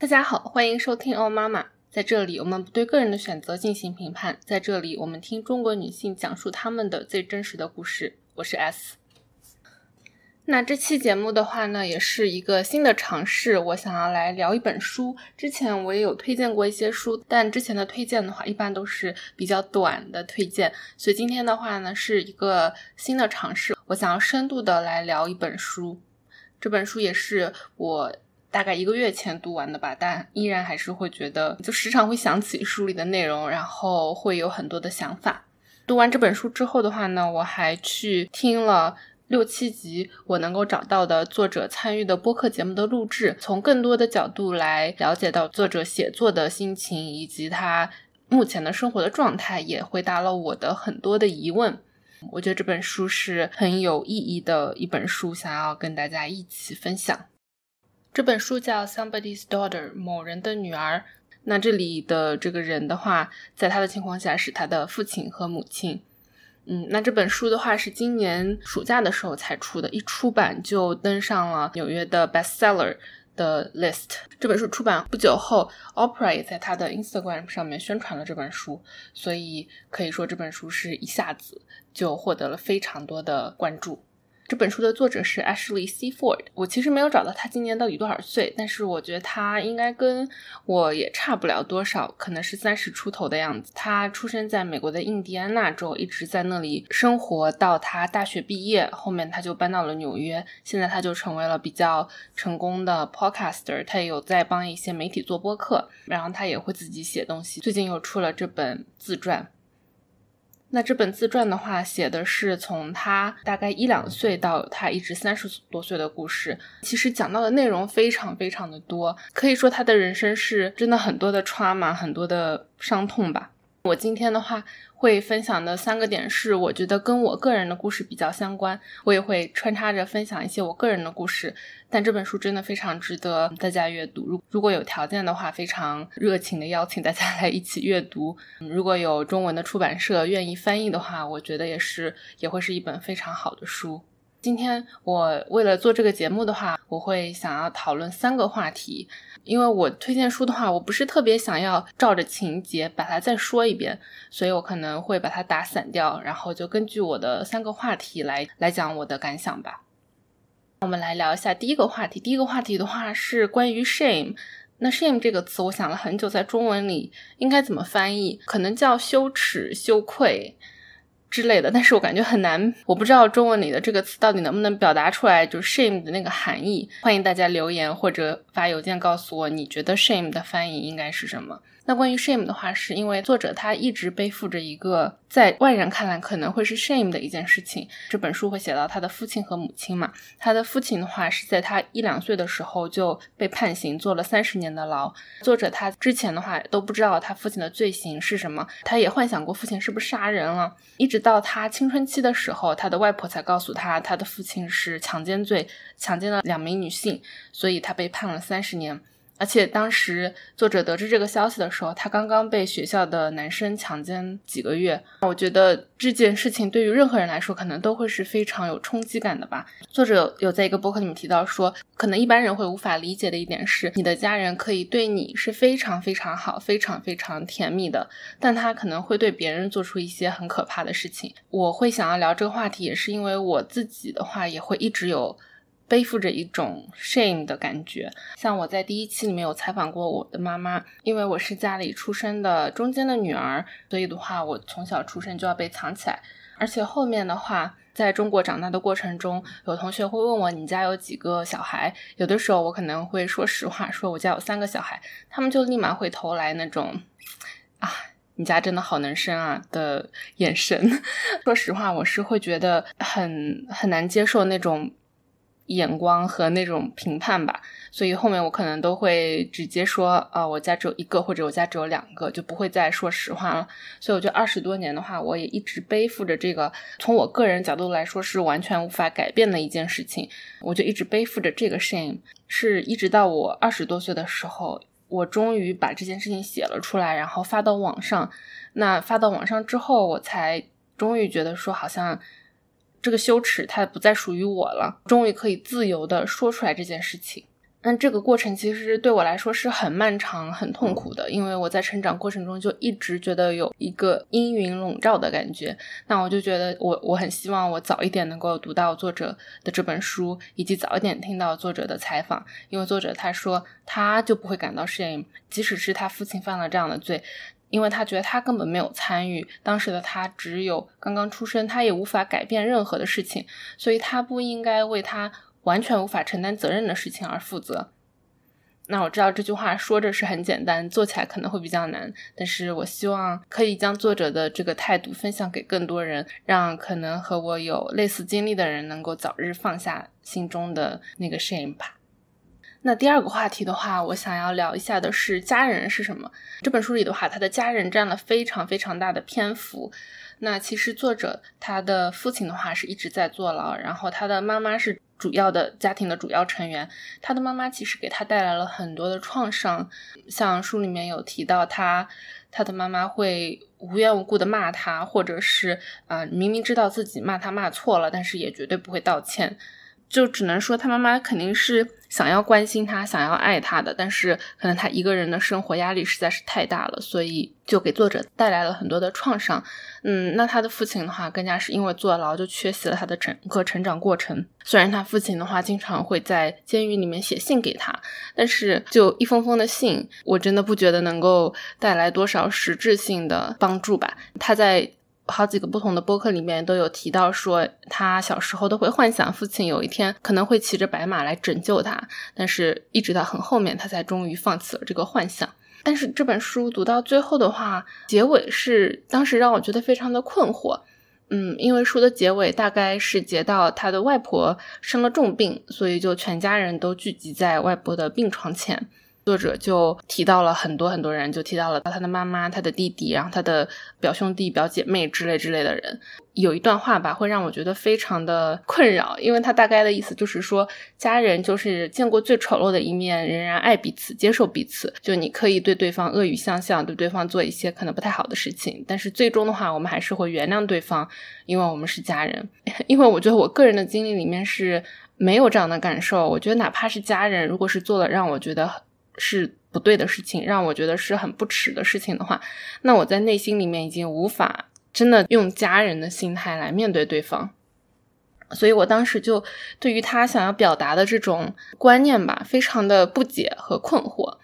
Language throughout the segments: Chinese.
大家好，欢迎收听《哦妈妈》。在这里，我们不对个人的选择进行评判。在这里，我们听中国女性讲述她们的最真实的故事。我是 S。那这期节目的话呢，也是一个新的尝试。我想要来聊一本书。之前我也有推荐过一些书，但之前的推荐的话，一般都是比较短的推荐。所以今天的话呢，是一个新的尝试。我想要深度的来聊一本书。这本书也是我。大概一个月前读完的吧，但依然还是会觉得，就时常会想起书里的内容，然后会有很多的想法。读完这本书之后的话呢，我还去听了六七集我能够找到的作者参与的播客节目的录制，从更多的角度来了解到作者写作的心情以及他目前的生活的状态，也回答了我的很多的疑问。我觉得这本书是很有意义的一本书，想要跟大家一起分享。这本书叫《Somebody's Daughter》，某人的女儿。那这里的这个人的话，在他的情况下是他的父亲和母亲。嗯，那这本书的话是今年暑假的时候才出的，一出版就登上了纽约的 bestseller 的 list。这本书出版不久后，Opera 也在他的 Instagram 上面宣传了这本书，所以可以说这本书是一下子就获得了非常多的关注。这本书的作者是 Ashley C. Ford。我其实没有找到他今年到底多少岁，但是我觉得他应该跟我也差不了多少，可能是三十出头的样子。他出生在美国的印第安纳州，一直在那里生活到他大学毕业，后面他就搬到了纽约。现在他就成为了比较成功的 podcaster，他也有在帮一些媒体做播客，然后他也会自己写东西。最近又出了这本自传。那这本自传的话，写的是从他大概一两岁到他一直三十多岁的故事。其实讲到的内容非常非常的多，可以说他的人生是真的很多的 trauma，很多的伤痛吧。我今天的话会分享的三个点是，我觉得跟我个人的故事比较相关，我也会穿插着分享一些我个人的故事。但这本书真的非常值得大家阅读，如如果有条件的话，非常热情的邀请大家 来一起阅读。如果有中文的出版社愿意翻译的话，我觉得也是也会是一本非常好的书。今天我为了做这个节目的话，我会想要讨论三个话题。因为我推荐书的话，我不是特别想要照着情节把它再说一遍，所以我可能会把它打散掉，然后就根据我的三个话题来来讲我的感想吧。我们来聊一下第一个话题。第一个话题的话是关于 shame。那 shame 这个词，我想了很久，在中文里应该怎么翻译？可能叫羞耻、羞愧。之类的，但是我感觉很难，我不知道中文里的这个词到底能不能表达出来，就是 shame 的那个含义。欢迎大家留言或者发邮件告诉我，你觉得 shame 的翻译应该是什么？那关于 shame 的话，是因为作者他一直背负着一个在外人看来可能会是 shame 的一件事情。这本书会写到他的父亲和母亲嘛？他的父亲的话是在他一两岁的时候就被判刑，坐了三十年的牢。作者他之前的话都不知道他父亲的罪行是什么，他也幻想过父亲是不是杀人了。一直到他青春期的时候，他的外婆才告诉他，他的父亲是强奸罪，强奸了两名女性，所以他被判了三十年。而且当时作者得知这个消息的时候，他刚刚被学校的男生强奸几个月。我觉得这件事情对于任何人来说，可能都会是非常有冲击感的吧。作者有在一个博客里面提到说，可能一般人会无法理解的一点是，你的家人可以对你是非常非常好、非常非常甜蜜的，但他可能会对别人做出一些很可怕的事情。我会想要聊这个话题，也是因为我自己的话也会一直有。背负着一种 shame 的感觉，像我在第一期里面有采访过我的妈妈，因为我是家里出生的中间的女儿，所以的话，我从小出生就要被藏起来。而且后面的话，在中国长大的过程中，有同学会问我你家有几个小孩，有的时候我可能会说实话，说我家有三个小孩，他们就立马会投来那种啊，你家真的好能生啊的眼神。说实话，我是会觉得很很难接受那种。眼光和那种评判吧，所以后面我可能都会直接说，啊，我家只有一个，或者我家只有两个，就不会再说实话了。所以我觉得二十多年的话，我也一直背负着这个，从我个人角度来说是完全无法改变的一件事情。我就一直背负着这个 shame，是一直到我二十多岁的时候，我终于把这件事情写了出来，然后发到网上。那发到网上之后，我才终于觉得说，好像。这个羞耻，它不再属于我了。终于可以自由的说出来这件事情。那这个过程其实对我来说是很漫长、很痛苦的，因为我在成长过程中就一直觉得有一个阴云笼罩的感觉。那我就觉得我我很希望我早一点能够读到作者的这本书，以及早一点听到作者的采访，因为作者他说他就不会感到 shame，即使是他父亲犯了这样的罪，因为他觉得他根本没有参与，当时的他只有刚刚出生，他也无法改变任何的事情，所以他不应该为他。完全无法承担责任的事情而负责。那我知道这句话说着是很简单，做起来可能会比较难。但是我希望可以将作者的这个态度分享给更多人，让可能和我有类似经历的人能够早日放下心中的那个 shame 吧。那第二个话题的话，我想要聊一下的是家人是什么。这本书里的话，他的家人占了非常非常大的篇幅。那其实作者他的父亲的话是一直在坐牢，然后他的妈妈是。主要的家庭的主要成员，他的妈妈其实给他带来了很多的创伤，像书里面有提到，他他的妈妈会无缘无故的骂他，或者是啊明明知道自己骂他骂错了，但是也绝对不会道歉。就只能说他妈妈肯定是想要关心他，想要爱他的，但是可能他一个人的生活压力实在是太大了，所以就给作者带来了很多的创伤。嗯，那他的父亲的话，更加是因为坐牢就缺席了他的整个成长过程。虽然他父亲的话经常会在监狱里面写信给他，但是就一封封的信，我真的不觉得能够带来多少实质性的帮助吧。他在。好几个不同的播客里面都有提到说，他小时候都会幻想父亲有一天可能会骑着白马来拯救他，但是一直到很后面，他才终于放弃了这个幻想。但是这本书读到最后的话，结尾是当时让我觉得非常的困惑。嗯，因为书的结尾大概是结到他的外婆生了重病，所以就全家人都聚集在外婆的病床前。作者就提到了很多很多人，就提到了他的妈妈、他的弟弟，然后他的表兄弟、表姐妹之类之类的人。有一段话吧，会让我觉得非常的困扰，因为他大概的意思就是说，家人就是见过最丑陋的一面，仍然爱彼此、接受彼此。就你可以对对方恶语相向，对对方做一些可能不太好的事情，但是最终的话，我们还是会原谅对方，因为我们是家人。因为我觉得我个人的经历里面是没有这样的感受。我觉得哪怕是家人，如果是做了让我觉得。是不对的事情，让我觉得是很不耻的事情的话，那我在内心里面已经无法真的用家人的心态来面对对方，所以我当时就对于他想要表达的这种观念吧，非常的不解和困惑。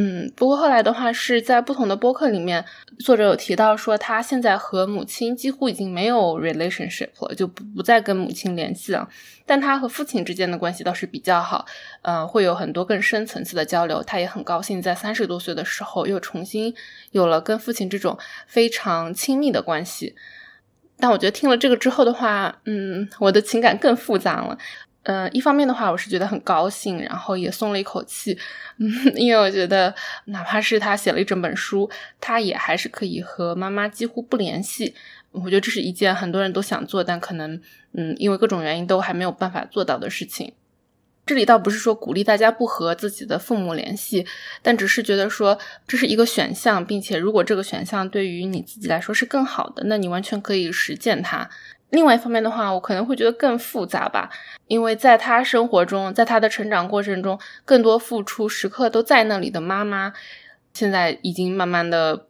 嗯，不过后来的话是在不同的播客里面，作者有提到说他现在和母亲几乎已经没有 relationship 了，就不不再跟母亲联系了。但他和父亲之间的关系倒是比较好，嗯，会有很多更深层次的交流。他也很高兴在三十多岁的时候又重新有了跟父亲这种非常亲密的关系。但我觉得听了这个之后的话，嗯，我的情感更复杂了。嗯，一方面的话，我是觉得很高兴，然后也松了一口气，嗯，因为我觉得哪怕是他写了一整本书，他也还是可以和妈妈几乎不联系。我觉得这是一件很多人都想做，但可能嗯，因为各种原因都还没有办法做到的事情。这里倒不是说鼓励大家不和自己的父母联系，但只是觉得说这是一个选项，并且如果这个选项对于你自己来说是更好的，那你完全可以实践它。另外一方面的话，我可能会觉得更复杂吧，因为在他生活中，在他的成长过程中，更多付出时刻都在那里的妈妈，现在已经慢慢的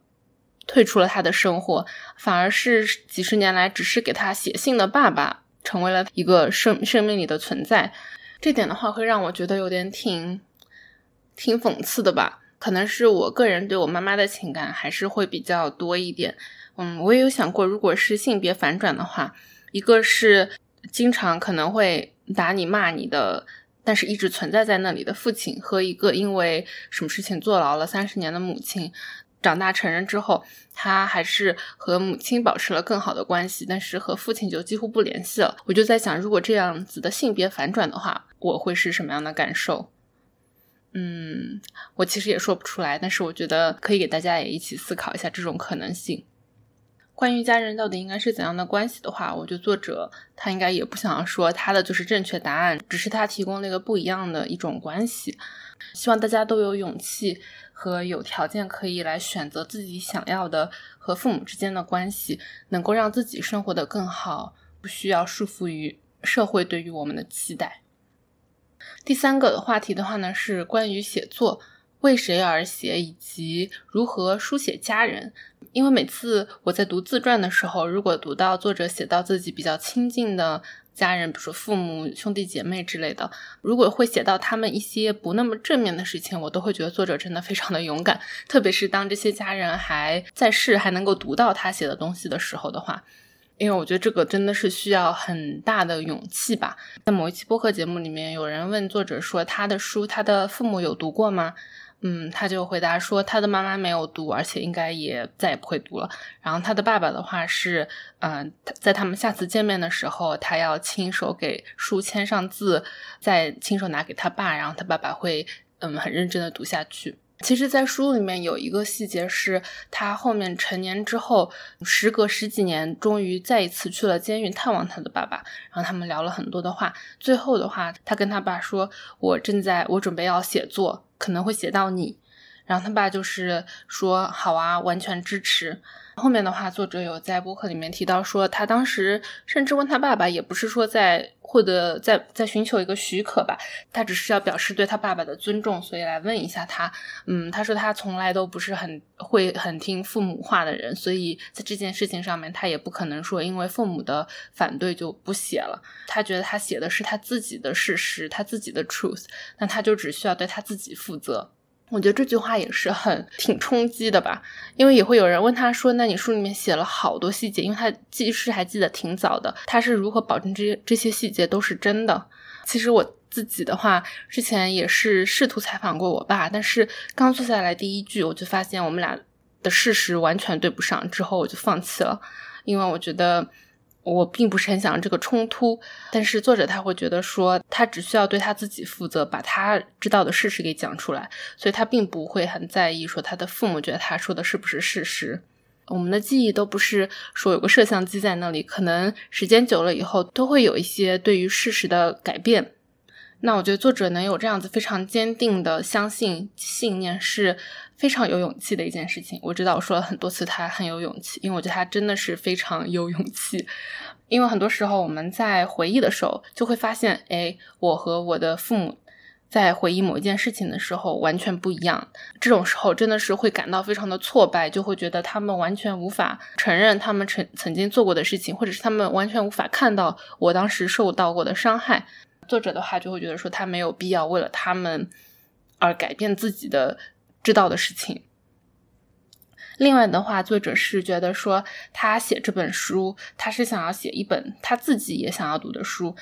退出了他的生活，反而是几十年来只是给他写信的爸爸，成为了一个生生命里的存在。这点的话，会让我觉得有点挺挺讽刺的吧。可能是我个人对我妈妈的情感还是会比较多一点。嗯，我也有想过，如果是性别反转的话。一个是经常可能会打你骂你的，但是一直存在在那里的父亲，和一个因为什么事情坐牢了三十年的母亲，长大成人之后，他还是和母亲保持了更好的关系，但是和父亲就几乎不联系了。我就在想，如果这样子的性别反转的话，我会是什么样的感受？嗯，我其实也说不出来，但是我觉得可以给大家也一起思考一下这种可能性。关于家人到底应该是怎样的关系的话，我觉得作者他应该也不想说他的就是正确答案，只是他提供了一个不一样的一种关系。希望大家都有勇气和有条件可以来选择自己想要的和父母之间的关系，能够让自己生活的更好，不需要束缚于社会对于我们的期待。第三个话题的话呢，是关于写作，为谁而写，以及如何书写家人。因为每次我在读自传的时候，如果读到作者写到自己比较亲近的家人，比如说父母、兄弟姐妹之类的，如果会写到他们一些不那么正面的事情，我都会觉得作者真的非常的勇敢。特别是当这些家人还在世，还能够读到他写的东西的时候的话，因为我觉得这个真的是需要很大的勇气吧。在某一期播客节目里面，有人问作者说：“他的书，他的父母有读过吗？”嗯，他就回答说，他的妈妈没有读，而且应该也再也不会读了。然后他的爸爸的话是，嗯，在他们下次见面的时候，他要亲手给书签上字，再亲手拿给他爸，然后他爸爸会，嗯，很认真的读下去。其实，在书里面有一个细节是，他后面成年之后，时隔十几年，终于再一次去了监狱探望他的爸爸，然后他们聊了很多的话。最后的话，他跟他爸说：“我正在，我准备要写作。”可能会写到你，然后他爸就是说好啊，完全支持。后面的话，作者有在播客里面提到说，他当时甚至问他爸爸，也不是说在获得在在寻求一个许可吧，他只是要表示对他爸爸的尊重，所以来问一下他。嗯，他说他从来都不是很会很听父母话的人，所以在这件事情上面，他也不可能说因为父母的反对就不写了。他觉得他写的是他自己的事实，他自己的 truth，那他就只需要对他自己负责。我觉得这句话也是很挺冲击的吧，因为也会有人问他说：“那你书里面写了好多细节，因为他记事还记得挺早的，他是如何保证这些这些细节都是真的？”其实我自己的话，之前也是试图采访过我爸，但是刚坐下来第一句，我就发现我们俩的事实完全对不上，之后我就放弃了，因为我觉得。我并不是很想这个冲突，但是作者他会觉得说，他只需要对他自己负责，把他知道的事实给讲出来，所以他并不会很在意说他的父母觉得他说的是不是事实。我们的记忆都不是说有个摄像机在那里，可能时间久了以后都会有一些对于事实的改变。那我觉得作者能有这样子非常坚定的相信信念，是非常有勇气的一件事情。我知道我说了很多次他很有勇气，因为我觉得他真的是非常有勇气。因为很多时候我们在回忆的时候，就会发现，哎，我和我的父母在回忆某一件事情的时候完全不一样。这种时候真的是会感到非常的挫败，就会觉得他们完全无法承认他们曾曾经做过的事情，或者是他们完全无法看到我当时受到过的伤害。作者的话就会觉得说他没有必要为了他们而改变自己的知道的事情。另外的话，作者是觉得说他写这本书，他是想要写一本他自己也想要读的书。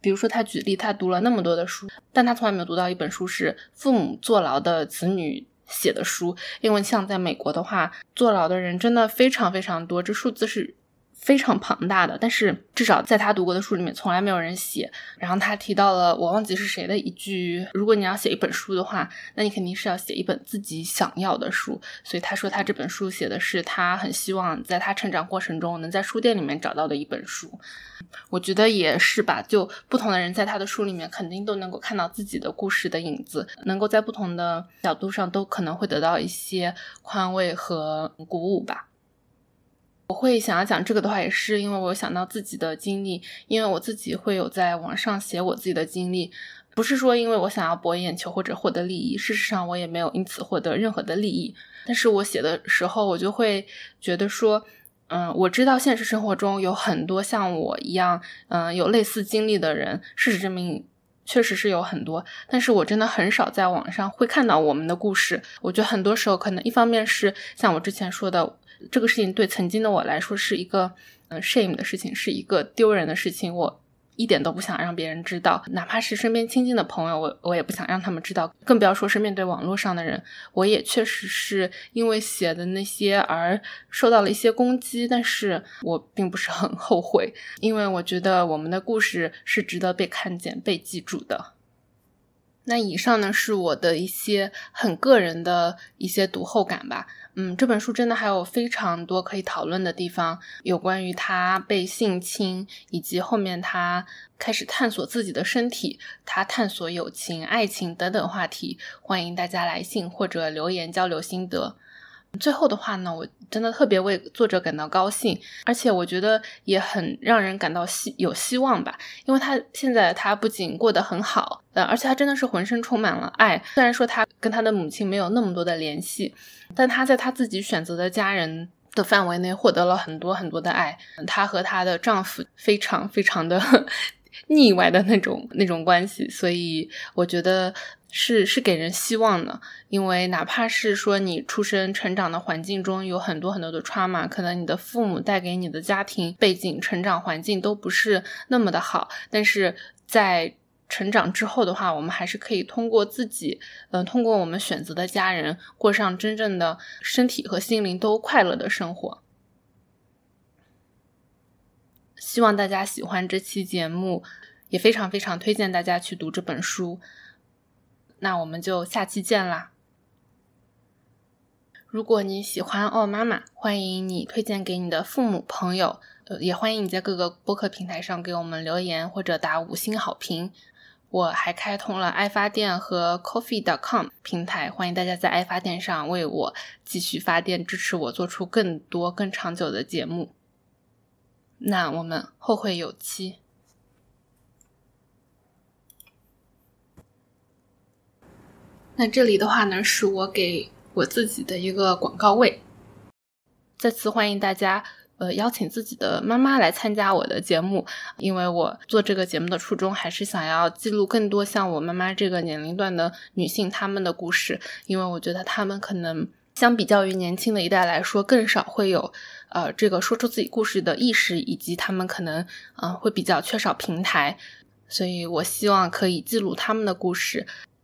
比如说，他举例，他读了那么多的书，但他从来没有读到一本书是父母坐牢的子女写的书。因为像在美国的话，坐牢的人真的非常非常多，这数字是。非常庞大的，但是至少在他读过的书里面，从来没有人写。然后他提到了我忘记是谁的一句：如果你要写一本书的话，那你肯定是要写一本自己想要的书。所以他说他这本书写的是他很希望在他成长过程中能在书店里面找到的一本书。我觉得也是吧，就不同的人在他的书里面肯定都能够看到自己的故事的影子，能够在不同的角度上都可能会得到一些宽慰和鼓舞吧。会想要讲这个的话，也是因为我想到自己的经历，因为我自己会有在网上写我自己的经历，不是说因为我想要博眼球或者获得利益，事实上我也没有因此获得任何的利益。但是我写的时候，我就会觉得说，嗯，我知道现实生活中有很多像我一样，嗯，有类似经历的人，事实证明确实是有很多，但是我真的很少在网上会看到我们的故事。我觉得很多时候可能一方面是像我之前说的。这个事情对曾经的我来说是一个嗯 shame 的事情，是一个丢人的事情。我一点都不想让别人知道，哪怕是身边亲近的朋友，我我也不想让他们知道。更不要说是面对网络上的人，我也确实是因为写的那些而受到了一些攻击，但是我并不是很后悔，因为我觉得我们的故事是值得被看见、被记住的。那以上呢是我的一些很个人的一些读后感吧。嗯，这本书真的还有非常多可以讨论的地方，有关于他被性侵，以及后面他开始探索自己的身体，他探索友情、爱情等等话题。欢迎大家来信或者留言交流心得。最后的话呢，我真的特别为作者感到高兴，而且我觉得也很让人感到希有希望吧，因为他现在他不仅过得很好，呃，而且他真的是浑身充满了爱。虽然说他跟他的母亲没有那么多的联系，但他在他自己选择的家人的范围内获得了很多很多的爱。她和她的丈夫非常非常的 腻歪的那种那种关系，所以我觉得。是是给人希望的，因为哪怕是说你出生成长的环境中有很多很多的 trauma，可能你的父母带给你的家庭背景、成长环境都不是那么的好，但是在成长之后的话，我们还是可以通过自己，嗯，通过我们选择的家人，过上真正的身体和心灵都快乐的生活。希望大家喜欢这期节目，也非常非常推荐大家去读这本书。那我们就下期见啦！如果你喜欢奥妈妈，欢迎你推荐给你的父母朋友，呃，也欢迎你在各个播客平台上给我们留言或者打五星好评。我还开通了爱发电和 Coffee.com 平台，欢迎大家在爱发电上为我继续发电，支持我做出更多更长久的节目。那我们后会有期。那这里的话呢，是我给我自己的一个广告位。再次欢迎大家，呃，邀请自己的妈妈来参加我的节目，因为我做这个节目的初衷还是想要记录更多像我妈妈这个年龄段的女性她们的故事，因为我觉得她们可能相比较于年轻的一代来说，更少会有呃这个说出自己故事的意识，以及她们可能嗯会比较缺少平台，所以我希望可以记录她们的故事。